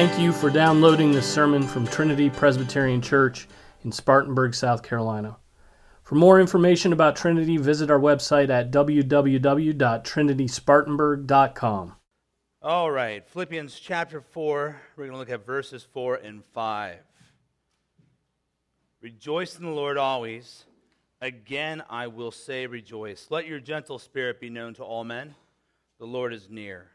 Thank you for downloading this sermon from Trinity Presbyterian Church in Spartanburg, South Carolina. For more information about Trinity, visit our website at www.trinityspartanburg.com. All right, Philippians chapter 4, we're going to look at verses 4 and 5. Rejoice in the Lord always. Again, I will say rejoice. Let your gentle spirit be known to all men. The Lord is near.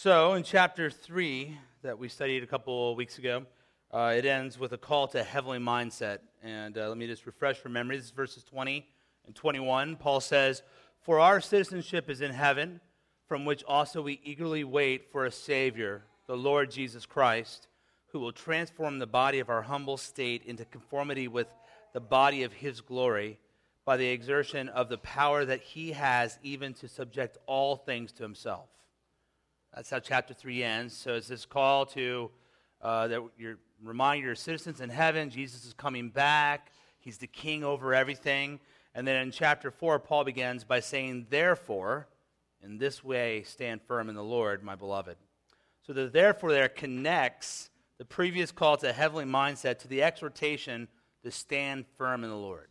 So, in chapter 3 that we studied a couple weeks ago, uh, it ends with a call to heavenly mindset. And uh, let me just refresh your memory. This is verses 20 and 21. Paul says, For our citizenship is in heaven, from which also we eagerly wait for a Savior, the Lord Jesus Christ, who will transform the body of our humble state into conformity with the body of his glory by the exertion of the power that he has even to subject all things to himself. That's how chapter 3 ends. So it's this call to uh, that you're remind you're citizens in heaven. Jesus is coming back. He's the king over everything. And then in chapter 4, Paul begins by saying, Therefore, in this way stand firm in the Lord, my beloved. So the therefore there connects the previous call to a heavenly mindset to the exhortation to stand firm in the Lord.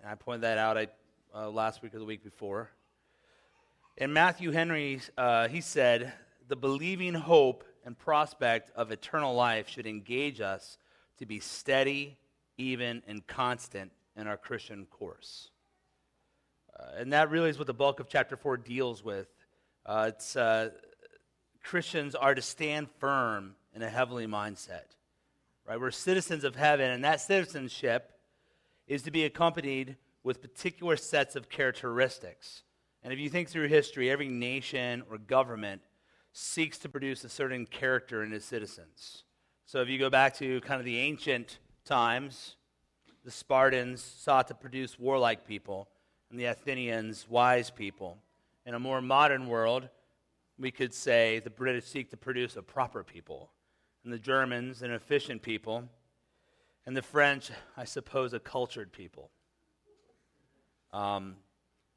And I pointed that out I, uh, last week or the week before. And Matthew Henry, uh, he said, the believing hope and prospect of eternal life should engage us to be steady, even, and constant in our Christian course. Uh, and that really is what the bulk of chapter 4 deals with. Uh, it's uh, Christians are to stand firm in a heavenly mindset. Right? We're citizens of heaven, and that citizenship is to be accompanied with particular sets of characteristics. And if you think through history, every nation or government seeks to produce a certain character in its citizens. So if you go back to kind of the ancient times, the Spartans sought to produce warlike people, and the Athenians wise people. In a more modern world, we could say the British seek to produce a proper people, and the Germans an efficient people, and the French, I suppose, a cultured people. Um,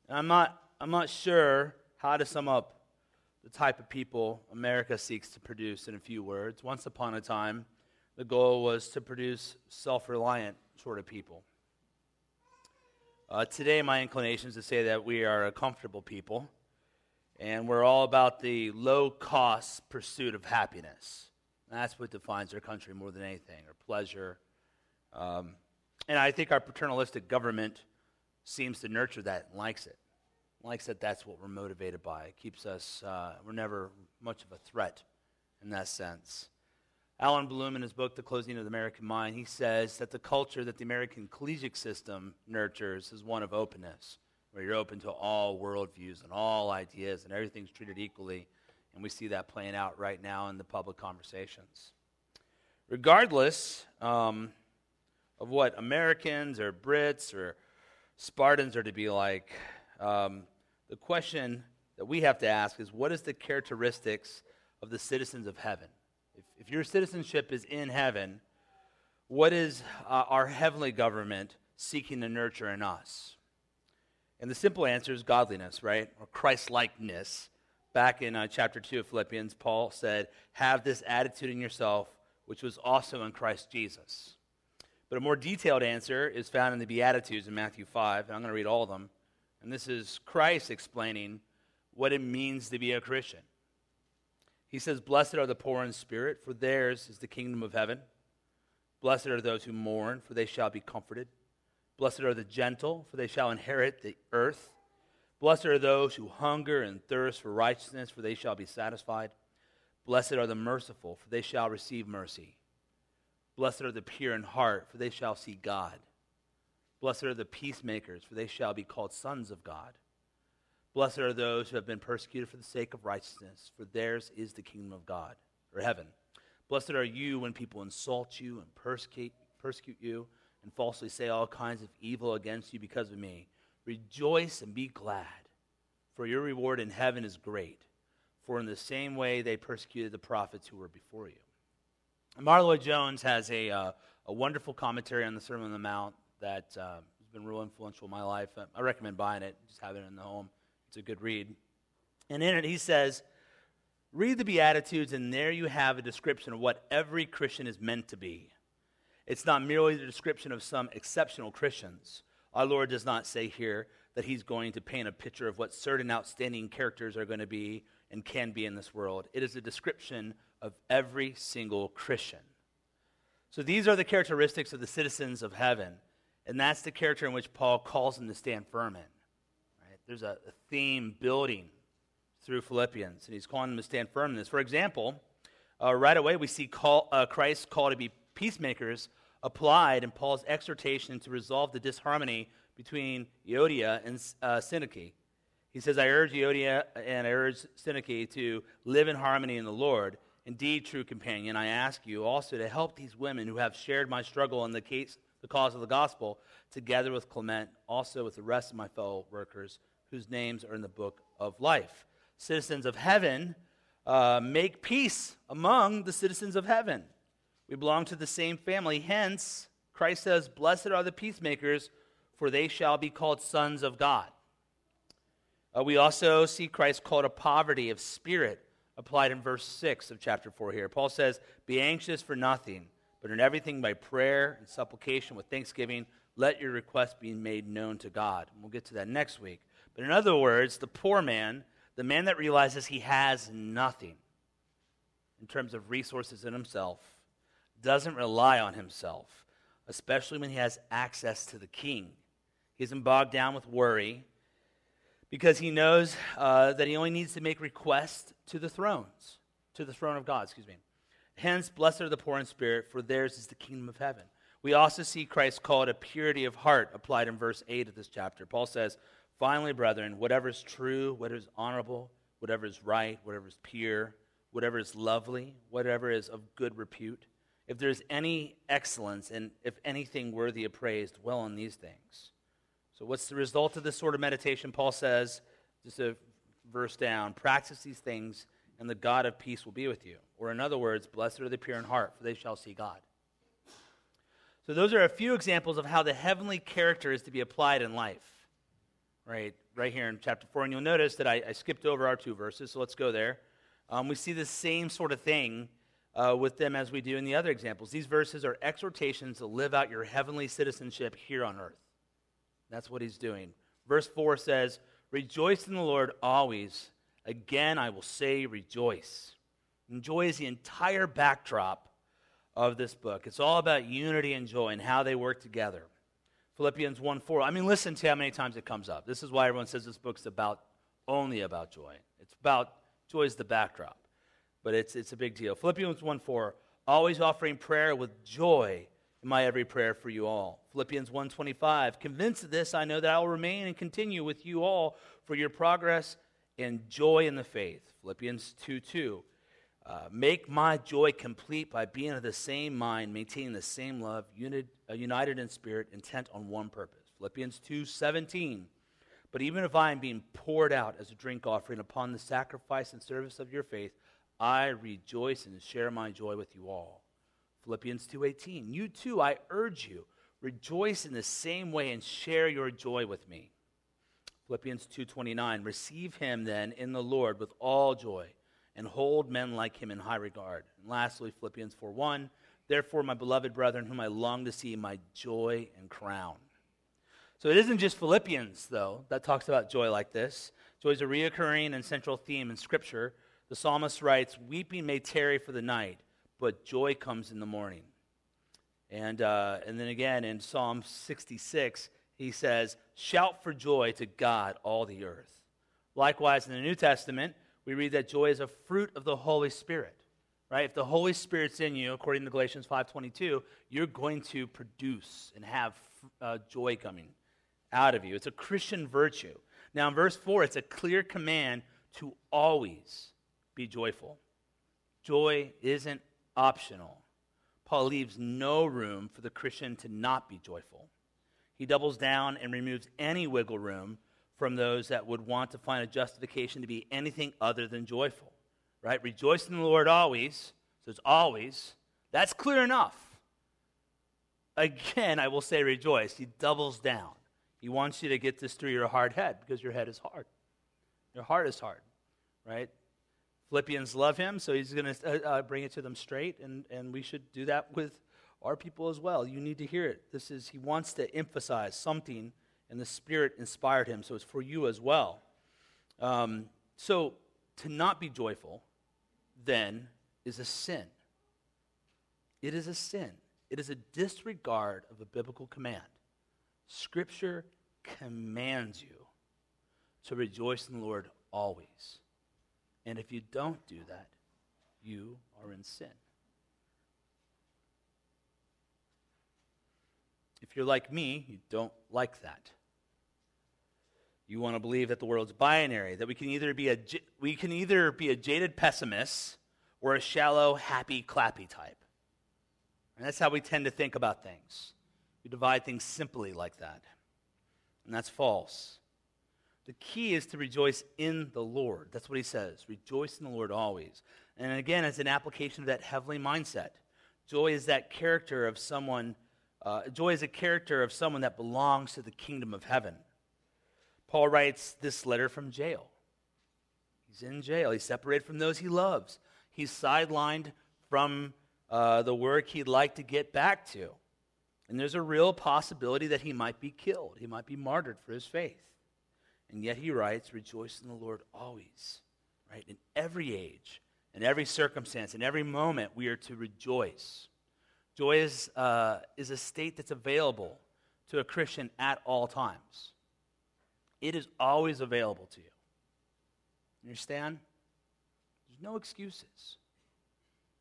I'm not I'm not sure how to sum up the type of people America seeks to produce in a few words. Once upon a time, the goal was to produce self reliant sort of people. Uh, today, my inclination is to say that we are a comfortable people, and we're all about the low cost pursuit of happiness. that's what defines our country more than anything, or pleasure. Um, and I think our paternalistic government seems to nurture that and likes it likes that that's what we're motivated by. It keeps us, uh, we're never much of a threat in that sense. Allan Bloom, in his book, The Closing of the American Mind, he says that the culture that the American collegiate system nurtures is one of openness, where you're open to all worldviews and all ideas, and everything's treated equally. And we see that playing out right now in the public conversations. Regardless um, of what Americans or Brits or Spartans are to be like, um, the question that we have to ask is what is the characteristics of the citizens of heaven? If, if your citizenship is in heaven, what is uh, our heavenly government seeking to nurture in us? And the simple answer is godliness, right? Or Christ likeness. Back in uh, chapter 2 of Philippians, Paul said, Have this attitude in yourself, which was also in Christ Jesus. But a more detailed answer is found in the Beatitudes in Matthew 5, and I'm going to read all of them. And this is Christ explaining what it means to be a Christian. He says, Blessed are the poor in spirit, for theirs is the kingdom of heaven. Blessed are those who mourn, for they shall be comforted. Blessed are the gentle, for they shall inherit the earth. Blessed are those who hunger and thirst for righteousness, for they shall be satisfied. Blessed are the merciful, for they shall receive mercy. Blessed are the pure in heart, for they shall see God. Blessed are the peacemakers, for they shall be called sons of God. Blessed are those who have been persecuted for the sake of righteousness, for theirs is the kingdom of God, or heaven. Blessed are you when people insult you and persecute, persecute you and falsely say all kinds of evil against you because of me. Rejoice and be glad, for your reward in heaven is great. For in the same way they persecuted the prophets who were before you. Martyn Lloyd-Jones has a, uh, a wonderful commentary on the Sermon on the Mount that uh, has been real influential in my life. I recommend buying it, just have it in the home. It's a good read. And in it, he says, Read the Beatitudes, and there you have a description of what every Christian is meant to be. It's not merely the description of some exceptional Christians. Our Lord does not say here that He's going to paint a picture of what certain outstanding characters are going to be and can be in this world. It is a description of every single Christian. So these are the characteristics of the citizens of heaven, and that's the character in which Paul calls them to stand firm in. Right? There's a, theme building through Philippians, and he's calling them to stand firm in this. For example, uh, right away we see call, uh, Christ's call to be peacemakers applied in Paul's exhortation to resolve the disharmony between Euodia and uh. He says, I urge Euodia and I urge Syntyche to live in harmony in the Lord. Indeed, true companion, I ask you also to help these women who have shared my struggle in the, case, the cause of the gospel, together with Clement, also with the rest of my fellow workers whose names are in the book of life citizens of heaven, uh, make peace among the citizens of heaven. We belong to the same family. Hence, Christ says, Blessed are the peacemakers, for they shall be called sons of God. Uh, we also see Christ called a poverty of spirit applied in verse 6 of chapter 4 here. Paul says, Be anxious for nothing, but in everything by prayer and supplication with thanksgiving, let your requests be made known to God. And we'll get to that next week. But in other words, the poor man the man that realizes he has nothing in terms of resources in himself doesn't rely on himself, especially when he has access to the king. He isn't bogged down with worry because he knows uh, that he only needs to make requests to the thrones, to the throne of God, excuse me. Hence, blessed are the poor in spirit, for theirs is the kingdom of heaven. We also see Christ called a purity of heart applied in verse 8 of this chapter. Paul says, Finally, brethren, whatever is true, whatever is honorable, whatever is right, whatever is pure, whatever is lovely, whatever is of good repute, if there's any excellence and if anything worthy of praise, dwell on these things. So, what's the result of this sort of meditation? Paul says, just a verse down, practice these things, and the God of peace will be with you. Or, in other words, blessed are the pure in heart, for they shall see God. So, those are a few examples of how the heavenly character is to be applied in life right, right here in chapter 4. And you'll notice that I, I skipped over our two verses, so let's go there. Um, we see the same sort of thing uh, with them as we do in the other examples. These verses are exhortations to live out your heavenly citizenship here on earth. That's what he's doing. Verse 4 says, Rejoice in the Lord always. Again, I will say, rejoice. Joy is the entire backdrop of this book. It's all about unity and joy and how they work together. Philippians 1 4. I mean, listen to how many times it comes up. This is why everyone says this book's about only about joy. It's about joy is the backdrop, but it's, it's a big deal. Philippians 1 4. Always offering prayer with joy in my every prayer for you all. Philippians 1:25 Convinced of this I know that I will remain and continue with you all for your progress and joy in the faith. Philippians 2:2 uh, make my joy complete by being of the same mind, maintaining the same love, unit, uh, united in spirit, intent on one purpose. Philippians 2:17. But even if I am being poured out as a drink offering upon the sacrifice and service of your faith, I rejoice and share my joy with you all. Philippians 2:18. You too, I urge you, rejoice in the same way and share your joy with me. Philippians 2:29. Receive him then in the Lord with all joy and hold men like him in high regard. And lastly, Philippians 4 1. Therefore, my beloved brethren, whom I long to see, my joy and crown. So it isn't just Philippians, though, that talks about joy like this. Joy is a reoccurring and central theme in Scripture. The psalmist writes, Weeping may tarry for the night, but joy comes in the morning. And, uh, and then again in Psalm 66, he says, Shout for joy to God, all the earth. Likewise, in the New Testament, we read that joy is a fruit of the Holy Spirit. Right? If the Holy Spirit's in you, according to Galatians 5:22, you're going to produce and have uh, joy coming out of you. It's a Christian virtue. Now, in verse 4, it's a clear command to always be joyful. Joy isn't optional. Paul leaves no room for the Christian to not be joyful. He doubles down and removes any wiggle room from those that would want to find a justification to be anything other than joyful. Right? Rejoice in the Lord always. So it's always. That's clear enough. Again, I will say rejoice. He doubles down. He wants you to get this through your hard head because your head is hard. Your heart is hard, right? Philippians love him, so he's going to uh, uh, bring it to them straight, and, and we should do that with our people as well. You need to hear it. This is, he wants to emphasize something, and the Spirit inspired him, so it's for you as well. Um, so to not be joyful, then, is a sin. It is a sin. It is a disregard of a biblical command. Scripture commands you to rejoice in the Lord always. And if you don't do that, you are in sin. If you're like me, you don't like that. You want to believe that the world's binary, that we can either be a, we can either be a jaded pessimist or a shallow, happy, clappy type. And that's how we tend to think about things. We divide things simply like that. And that's false. The key is to rejoice in the Lord. That's what he says. Rejoice in the Lord always. And again, it's an application of that heavenly mindset. Joy is that character of someone, uh, joy is a character of someone that belongs to the kingdom of heaven. Paul writes this letter from jail. He's in jail. He's separated from those he loves. He's sidelined from uh, the work he'd like to get back to. And there's a real possibility that he might be killed. He might be martyred for his faith. And yet he writes, Rejoice in the Lord always, right? In every age, in every circumstance, in every moment, we are to rejoice. Joy is, uh, is a state that's available to a Christian at all times. It is always available to you. Understand? There's no excuses.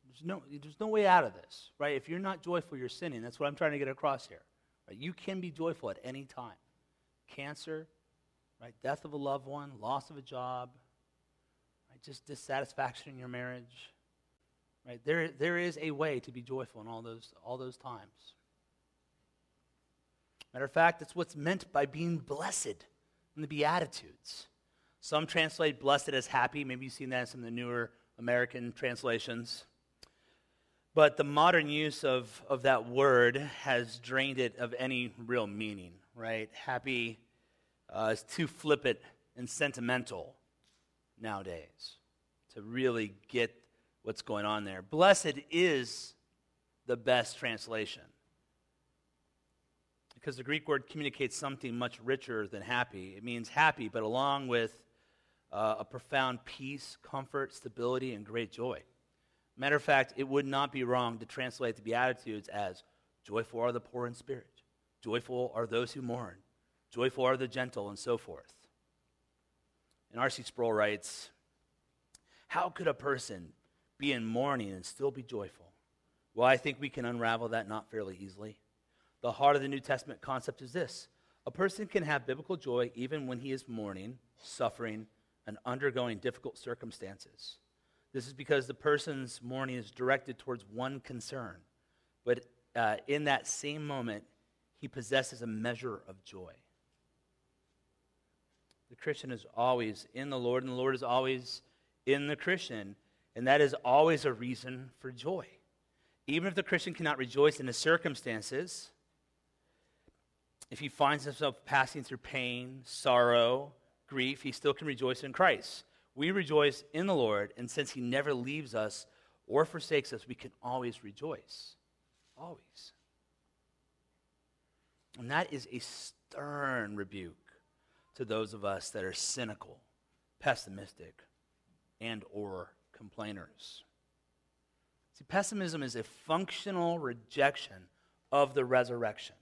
There's no, there's no way out of this, right? If you're not joyful, you're sinning. That's what I'm trying to get across here. Right? You can be joyful at any time. Cancer, right? Death of a loved one, loss of a job, right? Just dissatisfaction in your marriage, right? There, there is a way to be joyful in all those, all those times. Matter of fact, that's what's meant by being blessed in the Beatitudes. Some translate blessed as happy. Maybe you've seen that in some of the newer American translations. But the modern use of, of that word has drained it of any real meaning, right? Happy uh, is too flippant and sentimental nowadays to really get what's going on there. Blessed is the best translation because the Greek word communicates something much richer than happy. It means happy, but along with uh, a profound peace, comfort, stability, and great joy. Matter of fact, it would not be wrong to translate the Beatitudes as joyful are the poor in spirit, joyful are those who mourn, joyful are the gentle, and so forth. And R.C. Sproul writes How could a person be in mourning and still be joyful? Well, I think we can unravel that not fairly easily. The heart of the New Testament concept is this a person can have biblical joy even when he is mourning, suffering, and undergoing difficult circumstances. This is because the person's mourning is directed towards one concern. But uh, in that same moment, he possesses a measure of joy. The Christian is always in the Lord, and the Lord is always in the Christian. And that is always a reason for joy. Even if the Christian cannot rejoice in his circumstances, if he finds himself passing through pain, sorrow, grief, he still can rejoice in Christ. We rejoice in the Lord, and since He never leaves us or forsakes us, we can always rejoice. Always. And that is a stern rebuke to those of us that are cynical, pessimistic, and or complainers. See, pessimism is a functional rejection of the resurrection.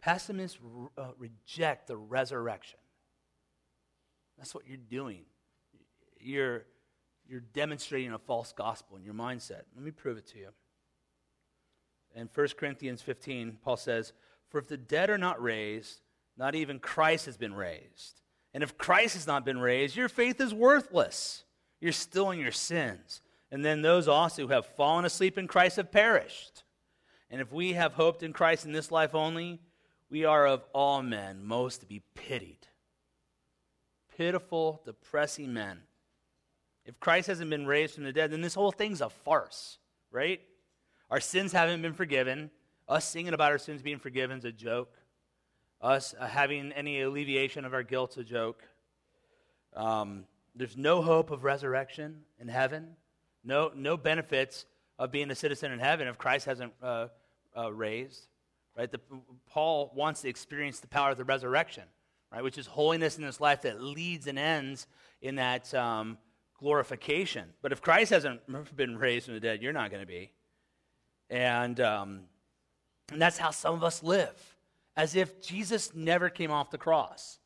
Pessimists uh, reject the resurrection. That's what you're doing you're, you're demonstrating a false gospel in your mindset. Let me prove it to you. In 1 Corinthians 15, Paul says, For if the dead are not raised, not even Christ has been raised. And if Christ has not been raised, your faith is worthless. You're still in your sins. And then those also who have fallen asleep in Christ have perished. And if we have hoped in Christ in this life only, we are of all men most to be pitied. Pitiful, depressing men. If Christ hasn't been raised from the dead, then this whole thing's a farce, right? Our sins haven't been forgiven. Us singing about our sins being forgiven is a joke. Us uh, having any alleviation of our guilt's a joke. Um, there's no hope of resurrection in heaven, no, no benefits of being a citizen in heaven if Christ hasn't uh, uh, raised. Right? The, Paul wants to experience the power of the resurrection, right? Which is holiness in this life that leads and ends in that um, glorification. But if Christ hasn't been raised from the dead, you're not going to be. And, um, and that's how some of us live, as if Jesus never came off the cross.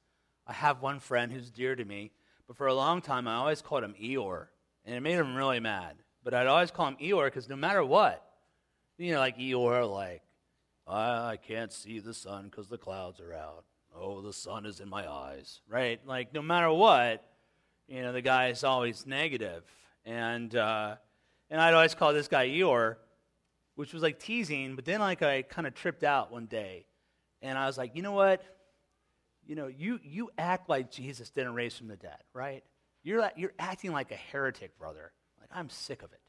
I have one friend who's dear to me, but for a long time I always called him Eeyore, and it made him really mad. But I'd always call him Eeyore because no matter what, you know, like Eeyore, like, I can't see the sun because the clouds are out. Oh, the sun is in my eyes, right? Like, no matter what, you know, the guy is always negative. And, uh, and I'd always call this guy Eeyore, which was like teasing, but then like I kind of tripped out one day. And I was like, you know what? You know, you, you act like Jesus didn't raise from the dead, right? You're, you're acting like a heretic, brother. Like, I'm sick of it,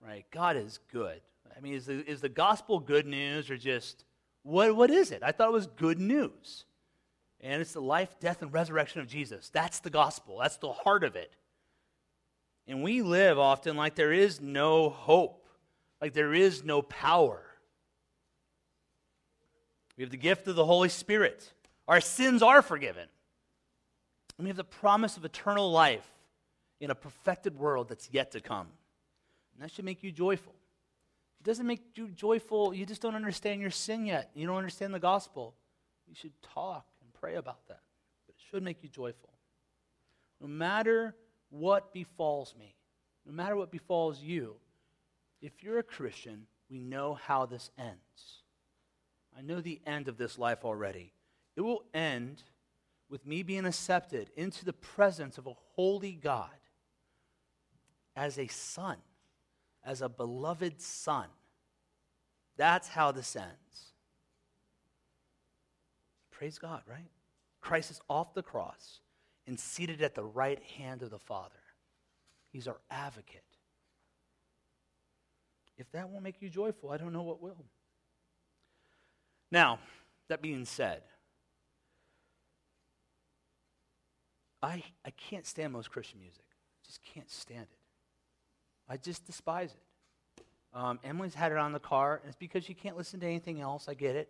right? God is good. I mean, is the, is the gospel good news or just, what, what is it? I thought it was good news. And it's the life, death, and resurrection of Jesus. That's the gospel, that's the heart of it. And we live often like there is no hope, like there is no power. We have the gift of the Holy Spirit. Our sins are forgiven. And we have the promise of eternal life in a perfected world that's yet to come. And that should make you joyful. It doesn't make you joyful, you just don't understand your sin yet. You don't understand the gospel. You should talk and pray about that. But it should make you joyful. No matter what befalls me, no matter what befalls you, if you're a Christian, we know how this ends. I know the end of this life already. It will end with me being accepted into the presence of a holy God as a son, as a beloved son. That's how this ends. Praise God, right? Christ is off the cross and seated at the right hand of the Father. He's our advocate. If that won't make you joyful, I don't know what will. Now, that being said, I, I can't stand most Christian music. Just can't stand it. I just despise it. Um, Emily's had it on the car, and it's because she can't listen to anything else. I get it.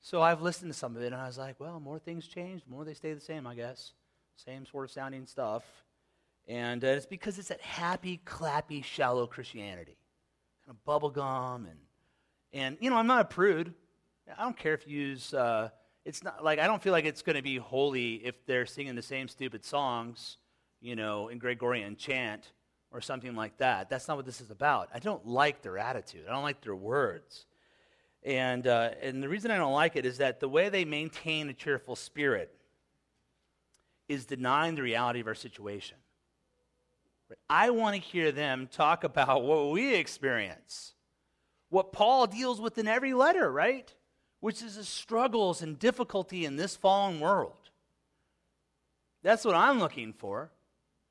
So I've listened to some of it, and I was like, well, more things change, more they stay the same, I guess. Same sort of sounding stuff. And uh, it's because it's that happy, clappy, shallow Christianity. Kind of bubblegum and, and, you know, I'm not a prude. I don't care if you use, uh, it's not, like, I don't feel like it's going to be holy if they're singing the same stupid songs, you know, in Gregorian chant or something like that. That's not what this is about. I don't like their attitude. I don't like their words. And, uh, and the reason I don't like it is that the way they maintain a cheerful spirit is denying the reality of our situation. I want to hear them talk about what we experience, what Paul deals with in every letter, right? Which is the struggles and difficulty in this fallen world. That's what I'm looking for.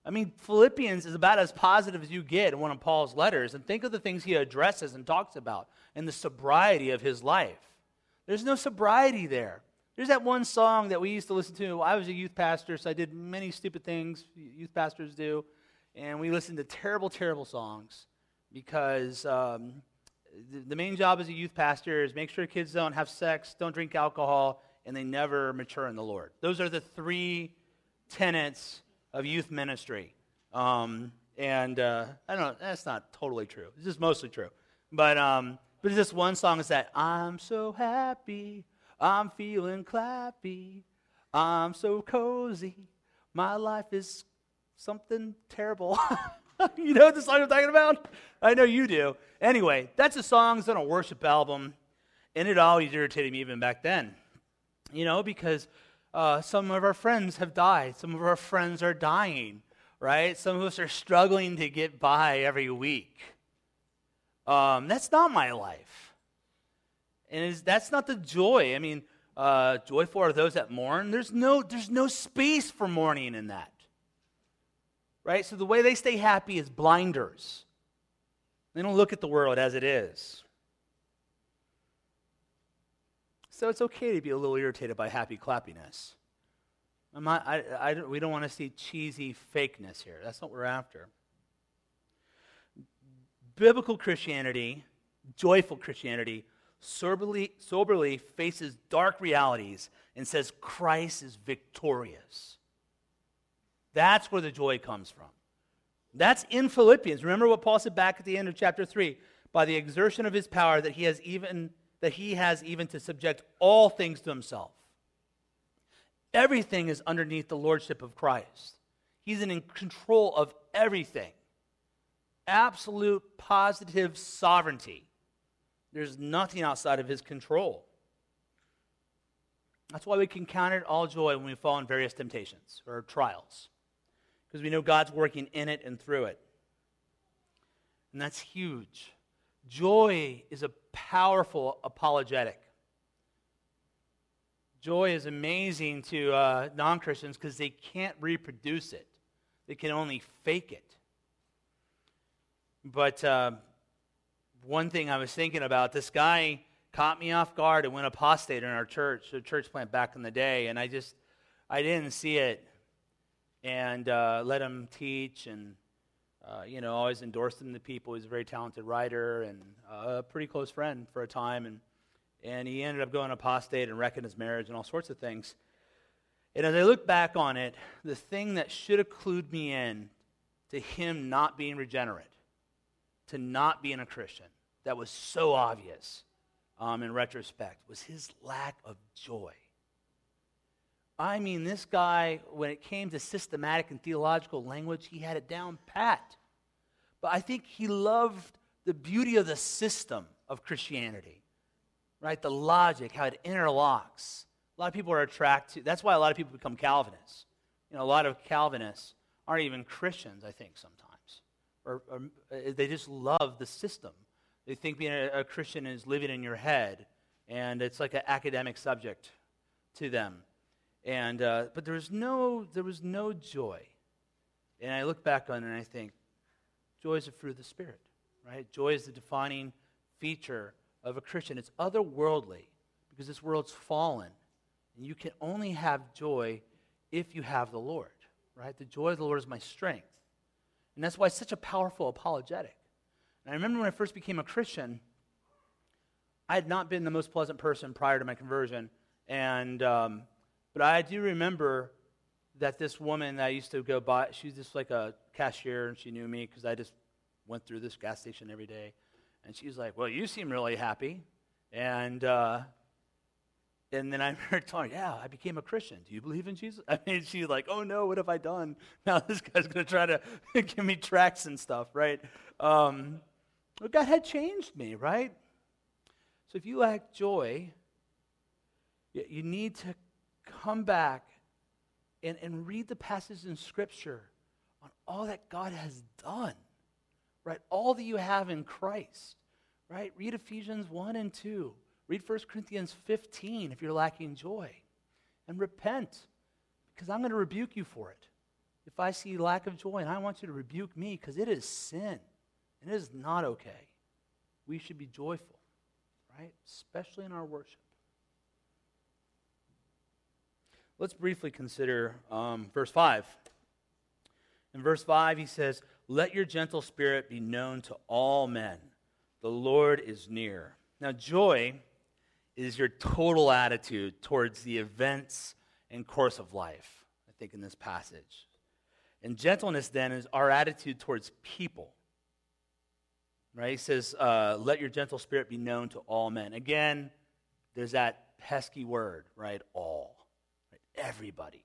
I mean, Philippians is about as positive as you get in one of Paul's letters. And think of the things he addresses and talks about and the sobriety of his life. There's no sobriety there. There's that one song that we used to listen to. I was a youth pastor, so I did many stupid things youth pastors do. And we listened to terrible, terrible songs because um, the, main job as a youth pastor is make sure kids don't have sex, don't drink alcohol, and they never mature in the Lord. Those are the three tenets of youth ministry. Um, and uh, I don't know, that's not totally true. It's just mostly true. But, um, but this one song is that I'm so happy, I'm feeling clappy, I'm so cozy, my life is something terrible. you know the song I'm talking about? I know you do. Anyway, that's a song that's on a worship album, and it always irritated me even back then. You know, because uh, some of our friends have died. Some of our friends are dying, right? Some of us are struggling to get by every week. Um, that's not my life. And that's not the joy. I mean, uh, joyful are those that mourn. There's no, there's no space for mourning in that. Right? So the way they stay happy is blinders. They don't look at the world as it is. So it's okay to be a little irritated by happy clappiness. Not, I, I, we don't want to see cheesy fakeness here. That's not what we're after. Biblical Christianity, joyful Christianity, soberly, soberly faces dark realities and says Christ is victorious. That's where the joy comes from. That's in Philippians. Remember what Paul said back at the end of chapter 3 by the exertion of his power that he has even that he has even to subject all things to himself. Everything is underneath the lordship of Christ. He's in control of everything. Absolute positive sovereignty. There's nothing outside of his control. That's why we can count it all joy when we fall in various temptations or trials, because we know God's working in it and through it. And that's huge. Joy is a powerful apologetic. Joy is amazing to uh, non Christians because they can't reproduce it, they can only fake it. But uh, one thing I was thinking about this guy caught me off guard and went apostate in our church, a church plant back in the day, and I just I didn't see it and uh, let him teach and uh, you know always endorsed him to people. He's a very talented writer and uh, a pretty close friend for a time and and he ended up going apostate and wrecking his marriage and all sorts of things. And as I look back on it, the thing that should have clued me in to him not being regenerate, to not being a Christian, that was so obvious um, in retrospect, was his lack of joy. I mean, this guy, when it came to systematic and theological language, he had it down pat. But I think he loved the beauty of the system of Christianity right? The logic, how it interlocks. A lot of people are attracted to, that's why a lot of people become Calvinists. You know, a lot of Calvinists aren't even Christians, I think, sometimes. Or, or uh, they just love the system. They think being a, a Christian is living in your head, and it's like an academic subject to them. And, uh, but there was, no, there was no joy. And I look back on it and I think, joy is a fruit of the Spirit, right? Joy is the defining feature of a Christian. It's otherworldly because this world's fallen. And you can only have joy if you have the Lord, right? The joy of the Lord is my strength. And that's why it's such a powerful apologetic. And I remember when I first became a Christian, I had not been the most pleasant person prior to my conversion. And, um, but I do remember that this woman that I used to go by, she was just like a cashier, and she knew me because I just went through this gas station every day. And she's like, Well, you seem really happy. And, uh, and then I heard telling her, Yeah, I became a Christian. Do you believe in Jesus? I mean, she's like, Oh no, what have I done? Now this guy's going to try to give me tracks and stuff, right? Um, but God had changed me, right? So if you lack joy, you need to come back and, and read the passages in Scripture on all that God has done right? All that you have in Christ, right? Read Ephesians 1 and 2. Read 1 Corinthians 15 if you're lacking joy. And repent, because I'm going to rebuke you for it. If I see lack of joy, and I want you to rebuke me, because it is sin, and it is not okay. We should be joyful, right? Especially in our worship. Let's briefly consider um, verse 5. In verse 5, he says, let your gentle spirit be known to all men. The Lord is near. Now, joy is your total attitude towards the events and course of life, I think, in this passage. And gentleness, then, is our attitude towards people. Right? He says, uh, let your gentle spirit be known to all men. Again, there's that pesky word, right? All. Everybody.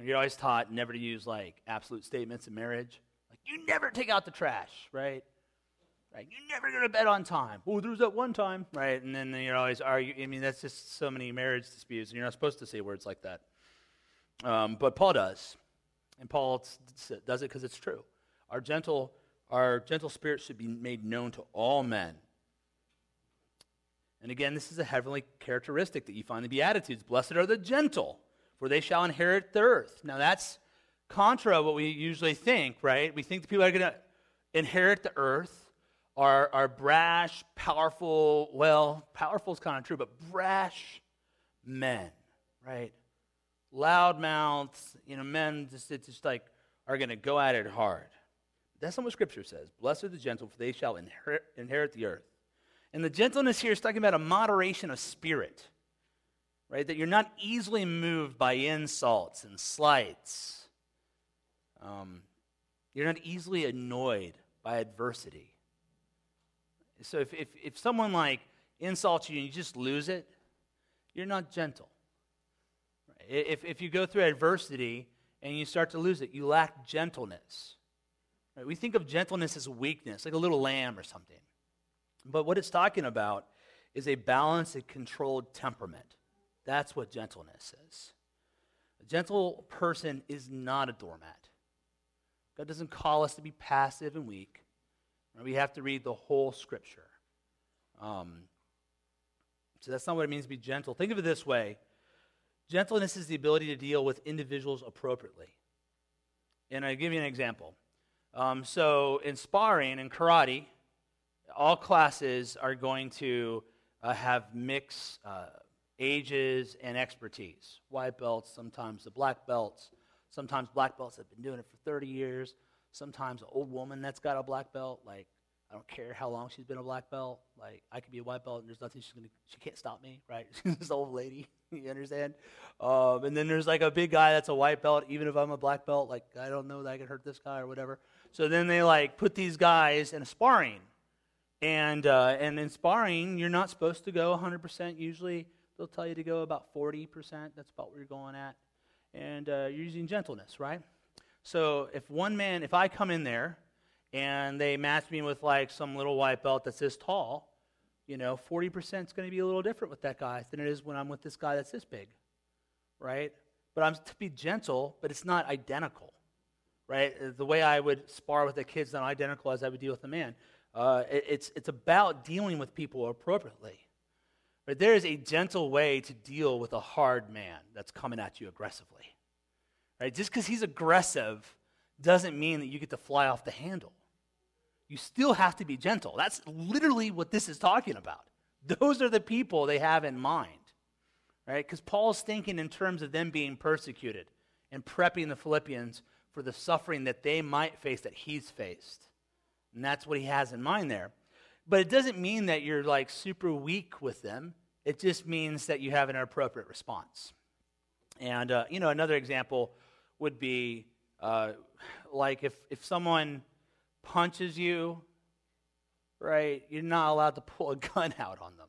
You're always taught never to use like absolute statements in marriage. Like, you never take out the trash, right? Right? You never go to bed on time. Oh, there's that one time, right? And then you're always arguing. I mean, that's just so many marriage disputes, and you're not supposed to say words like that. Um, but Paul does, and Paul does it because it's true. Our gentle, our gentle spirit should be made known to all men. And again, this is a heavenly characteristic that you find in the Beatitudes. Blessed are the gentle, for they shall inherit the earth. Now, that's contra what we usually think, right? We think the people are going to inherit the earth are, are brash, powerful, well, powerful is kind of true, but brash men, right? loud mouths, you know, men just, just like are going to go at it hard. That's not what Scripture says. Blessed are the gentle, for they shall inherit, inherit the earth. And the gentleness here is talking about a moderation of spirit, right? That you're not easily moved by insults and slights. Um, you're not easily annoyed by adversity. So if, if, if someone like insults you and you just lose it, you're not gentle. If, if you go through adversity and you start to lose it, you lack gentleness. Right? We think of gentleness as weakness, like a little lamb or something. But what it's talking about is a balanced and controlled temperament. That's what gentleness is. A gentle person is not a doormat. God doesn't call us to be passive and weak. We have to read the whole scripture. Um, so that's not what it means to be gentle. Think of it this way gentleness is the ability to deal with individuals appropriately. And I'll give you an example. Um, so in sparring and karate, all classes are going to uh, have mixed uh, ages and expertise. White belts, sometimes the black belts, sometimes black belts have been doing it for 30 years, sometimes an old woman that's got a black belt, like I don't care how long she's been a black belt. Like I could be a white belt, and there's nothing she's gonna. She can't stop me, right? She's this old lady. you understand? Um, and then there's like a big guy that's a white belt. Even if I'm a black belt, like I don't know that I can hurt this guy or whatever. So then they like put these guys in a sparring, and uh, and in sparring, you're not supposed to go 100%. Usually, they'll tell you to go about 40%. That's about where you're going at, and uh, you're using gentleness, right? So if one man, if I come in there and they match me with like some little white belt that's this tall, you know, 40% is going to be a little different with that guy than it is when I'm with this guy that's this big, right? But I'm to be gentle, but it's not identical, right? The way I would spar with a kid's not identical as I would deal with a man. Uh, it, it's, it's about dealing with people appropriately. But there is a gentle way to deal with a hard man that's coming at you aggressively. Right? Just because he's aggressive doesn't mean that you get to fly off the handle. You still have to be gentle. That's literally what this is talking about. Those are the people they have in mind, right? Because Paul's thinking in terms of them being persecuted and prepping the Philippians for the suffering that they might face that he's faced. And that's what he has in mind there. But it doesn't mean that you're like super weak with them. It just means that you have an appropriate response. And, uh, you know, another example would be uh, like if, if someone punches you, right, you're not allowed to pull a gun out on them,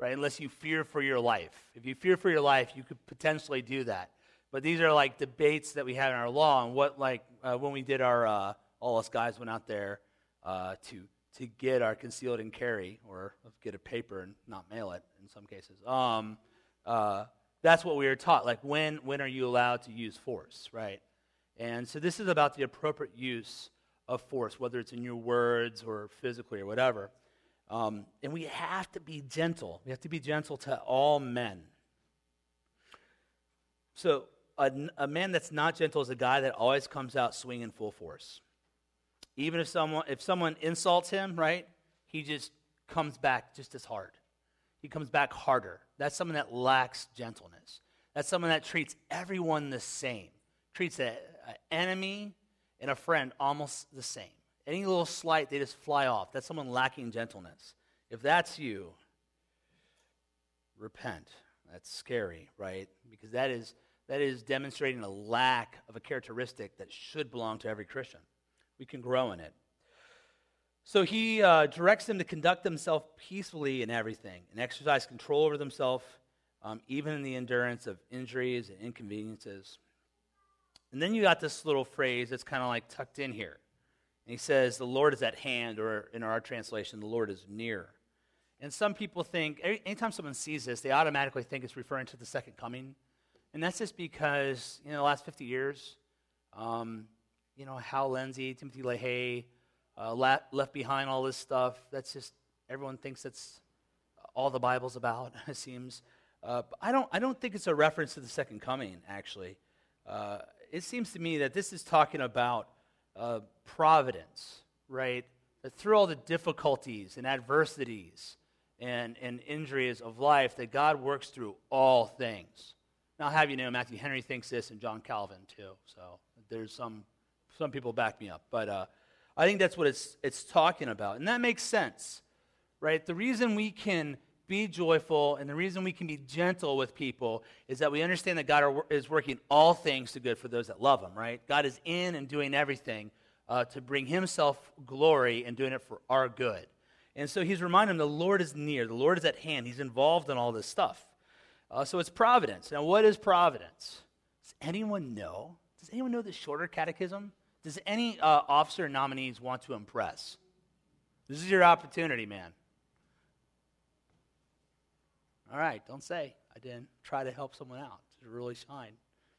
right, unless you fear for your life. If you fear for your life, you could potentially do that. But these are like debates that we have in our law, and what, like, uh, when we did our, uh, all us guys went out there uh, to, to get our concealed and carry, or get a paper and not mail it in some cases. Um, uh, that's what we were taught. Like, when, when are you allowed to use force, right? And so this is about the appropriate use of force, whether it's in your words or physically or whatever. Um, and we have to be gentle. We have to be gentle to all men. So a, a man that's not gentle is a guy that always comes out swinging full force. Even if someone if someone insults him, right, he just comes back just as hard. He comes back harder. That's someone that lacks gentleness. That's someone that treats everyone the same. Treats an enemy and a friend almost the same. Any little slight, they just fly off. That's someone lacking gentleness. If that's you, repent. That's scary, right? Because that is, that is demonstrating a lack of a characteristic that should belong to every Christian. We can grow in it. So he uh, directs them to conduct themselves peacefully in everything and exercise control over themselves, um, even in the endurance of injuries and inconveniences. And then you got this little phrase that's kind of like tucked in here. And he says, The Lord is at hand, or in our translation, the Lord is near. And some people think, anytime someone sees this, they automatically think it's referring to the second coming. And that's just because, you know, the last 50 years, um, you know, Hal Lindsey, Timothy LaHaye, uh, left behind all this stuff. That's just, everyone thinks that's all the Bible's about, it seems. Uh, I, don't, I don't think it's a reference to the second coming, actually. Uh, it seems to me that this is talking about uh, providence, right? That through all the difficulties and adversities and, and injuries of life, that God works through all things. Now, I'll have you know, Matthew Henry thinks this, and John Calvin too. So there's some some people back me up, but uh, I think that's what it's it's talking about, and that makes sense, right? The reason we can be joyful and the reason we can be gentle with people is that we understand that God are, is working all things to good for those that love Him, right? God is in and doing everything uh, to bring Himself glory and doing it for our good. And so He's reminding them the Lord is near, the Lord is at hand, He's involved in all this stuff. Uh, so it's providence. Now, what is providence? Does anyone know? Does anyone know the shorter catechism? Does any uh, officer nominees want to impress? This is your opportunity, man. All right, don't say I didn't try to help someone out to really shine.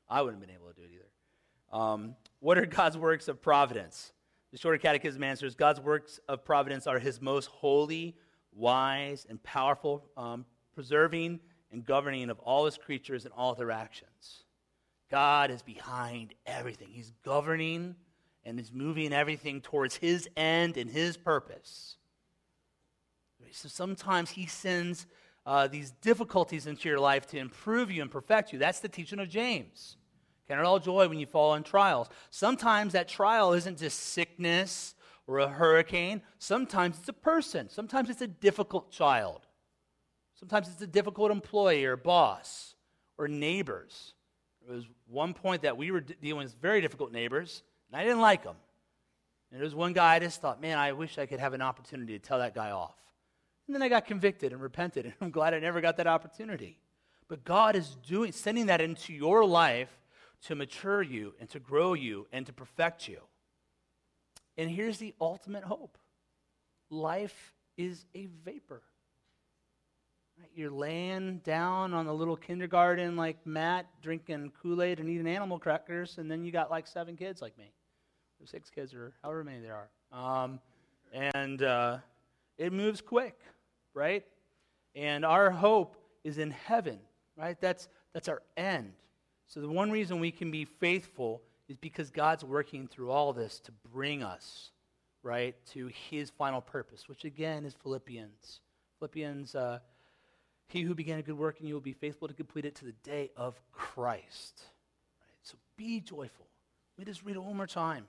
I wouldn't have been able to do it either. Um, what are God's works of providence? The Shorter Catechism answers God's works of providence are his most holy, wise, and powerful, um, preserving and governing of all his creatures and all their actions. God is behind everything. He's governing and is moving everything towards his end and his purpose. So sometimes he sends uh, these difficulties into your life to improve you and perfect you. That's the teaching of James. Count it all joy when you fall in trials. Sometimes that trial isn't just sickness or a hurricane. Sometimes it's a person. Sometimes it's a difficult child. Sometimes it's a difficult employee or boss or neighbors. There was one point that we were dealing with very difficult neighbors, and I didn't like them. And there was one guy I just thought, man, I wish I could have an opportunity to tell that guy off. And then I got convicted and repented, and I'm glad I never got that opportunity. But God is doing, sending that into your life to mature you and to grow you and to perfect you. And here's the ultimate hope life is a vapor. You're laying down on a little kindergarten like mat, drinking Kool Aid and eating animal crackers, and then you got like seven kids like me, or six kids, or however many there are. Um, and uh, it moves quick right? And our hope is in heaven, right? That's, that's our end. So the one reason we can be faithful is because God's working through all this to bring us, right, to his final purpose, which again is Philippians. Philippians, uh, he who began a good work in you will be faithful to complete it to the day of Christ. Right? So be joyful. Let me just read it one more time.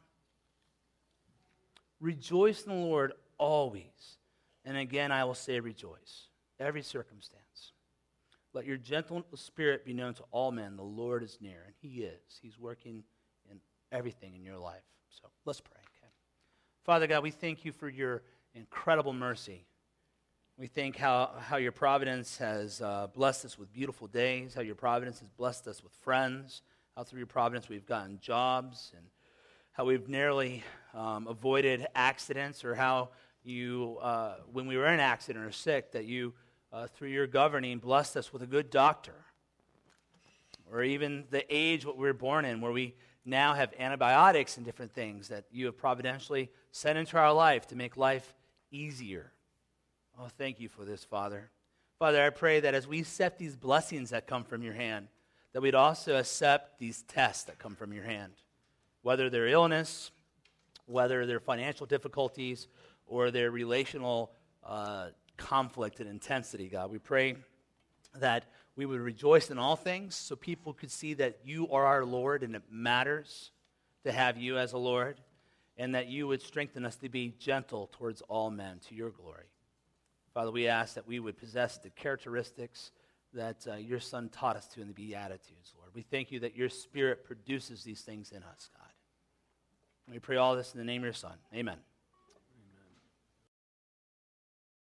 Rejoice in the Lord always. And again, I will say, rejoice. Every circumstance. Let your gentle spirit be known to all men. The Lord is near, and He is. He's working in everything in your life. So let's pray, okay? Father God, we thank you for your incredible mercy. We thank how, how your providence has uh, blessed us with beautiful days, how your providence has blessed us with friends, how through your providence we've gotten jobs, and how we've narrowly um, avoided accidents, or how you, uh, when we were in an accident or sick, that you, uh, through your governing, blessed us with a good doctor. Or even the age what we were born in, where we now have antibiotics and different things that you have providentially sent into our life to make life easier. Oh, thank you for this, Father. Father, I pray that as we accept these blessings that come from your hand, that we'd also accept these tests that come from your hand, whether they're illness, whether they're financial difficulties, or their relational uh, conflict and intensity, God. We pray that we would rejoice in all things so people could see that you are our Lord and it matters to have you as a Lord, and that you would strengthen us to be gentle towards all men to your glory. Father, we ask that we would possess the characteristics that uh, your Son taught us to in the Beatitudes, Lord. We thank you that your Spirit produces these things in us, God. We pray all this in the name of your Son. Amen.